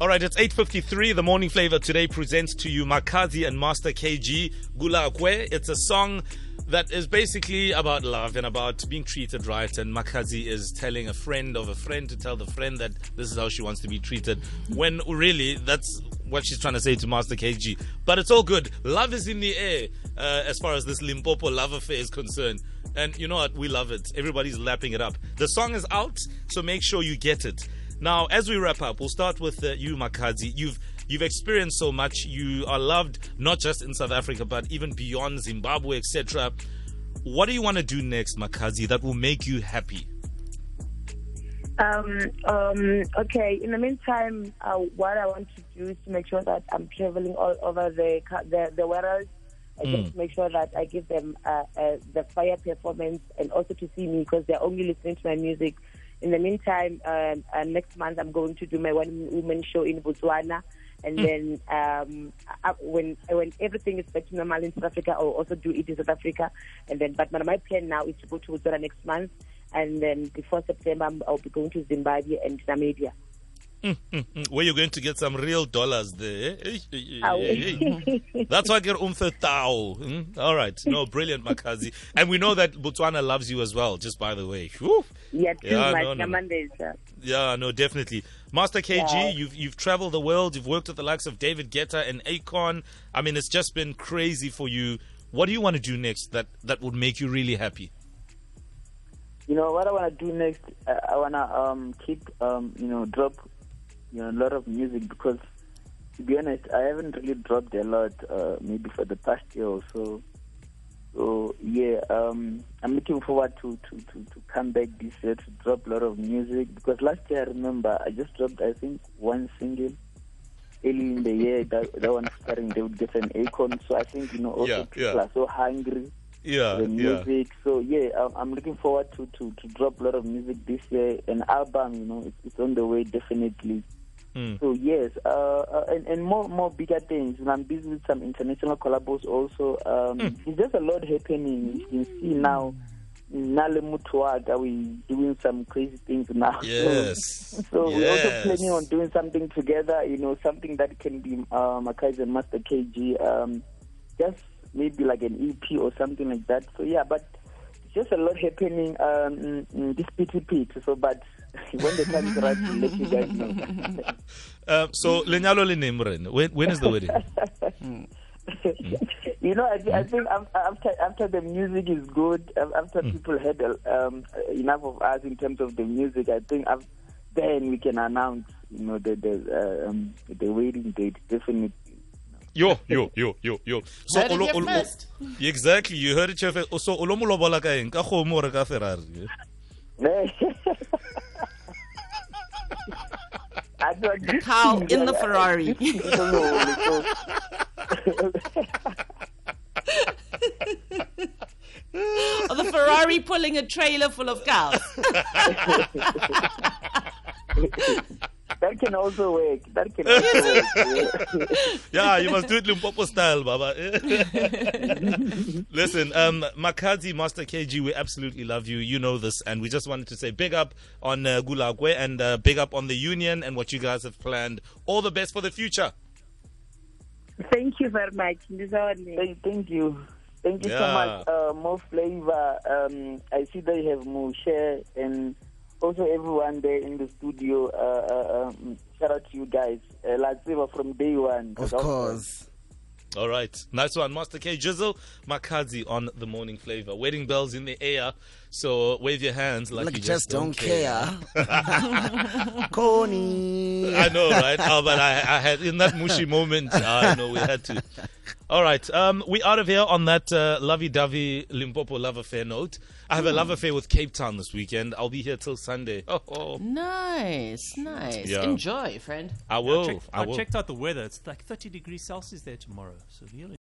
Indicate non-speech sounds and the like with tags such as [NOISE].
All right, it's 8.53. The Morning Flavor today presents to you Makhadzi and Master KG Kulakwe. It's a song that is basically about love and about being treated right. And Makhadzi is telling a friend of a friend to tell the friend that this is how she wants to be treated. When really, that's what she's trying to say to Master KG. But it's all good. Love is in the air uh, as far as this Limpopo love affair is concerned. And you know what? We love it. Everybody's lapping it up. The song is out, so make sure you get it. Now, as we wrap up, we'll start with uh, you, Makhadzi. You've you've experienced so much. You are loved not just in South Africa, but even beyond Zimbabwe, etc. What do you want to do next, Makhadzi, that will make you happy? Um, um, okay. In the meantime, uh, what I want to do is to make sure that I'm traveling all over the the, the world. I Mm. just make sure that I give them uh, uh, the fire performance and also to see me because they're only listening to my music. In the meantime, um, uh, next month I'm going to do my one woman show in Botswana, and then um, uh, when when everything is back to normal in South Africa, I'll also do it in South Africa. And then, but my, my plan now is to go to Botswana next month, and then before September I'll be going to Zimbabwe and Namibia. [LAUGHS] Where you're going to get some real dollars there. eh? Ow. That's why I get umfetao. Mm? All right. No, brilliant, Makhadzi. And we know that Botswana loves you as well, just by the way. Whew. yeah, too Yeah, much. no, no, no. Namanda is, uh, Yeah, no, definitely. Master KG, Yeah. you've you've traveled the world. You've worked with the likes of David Guetta and Akon. I mean, it's just been crazy for you. What do you want to do next that that would make you really happy? You know what I want to do next? I, I want to um, keep, um, you know, drop, you know, a lot of music because, to be honest, I haven't really dropped a lot, uh, maybe for the past year or so. So yeah, um, I'm looking forward to, to, to, to come back this year to drop a lot of music because last year I remember I just dropped I think one single early in the year that that one starring David Guetta and Akon. So I think you know also Yeah, people yeah. are so hungry Yeah, the yeah. music. So yeah, I'm, I'm looking forward to, to, to drop a lot of music this year. An album, you know, it's, it's on the way definitely. Mm. So yes, uh, uh, and, and more more bigger things. And I'm busy with some international collabos also. Um, Mm. There's just a lot happening. You can see now. Nale Mutuaga, we doing some crazy things now. [LAUGHS] Yes. So we're also planning on doing something together, you know, something that can be uh, Makhadzi and Master KG, um, just maybe like an EP or something like that. So yeah, but it's just a lot happening um, in, this pity pit. So, but [LAUGHS] when the time is right, we'll let you guys know. Uh, [LAUGHS] so lenyalo le nemren. When when is the wedding? [LAUGHS] you know, I, I think after after the music is good, af- after people had um, enough of us in terms of the music, I think then we can announce, you know, the the uh, um, the wedding date definitely. Yo, yo, yo, yo, yo. So Heard it olo- olo- exactly, you heard it, chef. So olomo lobola ka eng? Ka kgomo or ka Ferrari? Eh? I thought Cow in the I- I- Ferrari. this thing, I don't know, so- Or the Ferrari pulling a trailer full of cows. [LAUGHS] that can also work. That can [LAUGHS] also work. Yeah, you must do it Limpopo style, Baba. [LAUGHS] Listen, um, Makhadzi, Master KG, we absolutely love you. You know this, and we just wanted to say big up on uh, Kulakwe and uh, big up on the union and what you guys have planned. All the best for the future. Thank you very much. Thank, thank you. Thank you Yeah. so much. Uh, more flavor. Um, I see that you have more share and also everyone there in the studio. Uh, uh, um, shout out to you guys. Uh, Latsiva from day one. Of course. All right, nice one, Master K Jizzle, Makhadzi on the morning flavor. Wedding bells in the air, so wave your hands like, Like you just don't care. [LAUGHS] Connie. [LAUGHS] I know, right? Oh, but I, I had in that mushy moment. I know we had to. All right, um, we out of here on that uh, lovey-dovey Limpopo love affair note. I have a love affair with Cape Town this weekend. I'll be here till Sunday. Oh, [LAUGHS] oh. nice, nice. Yeah. Enjoy, friend. I will. I, checked, I I will. checked out the weather. It's like 30 degrees Celsius there tomorrow. So you'll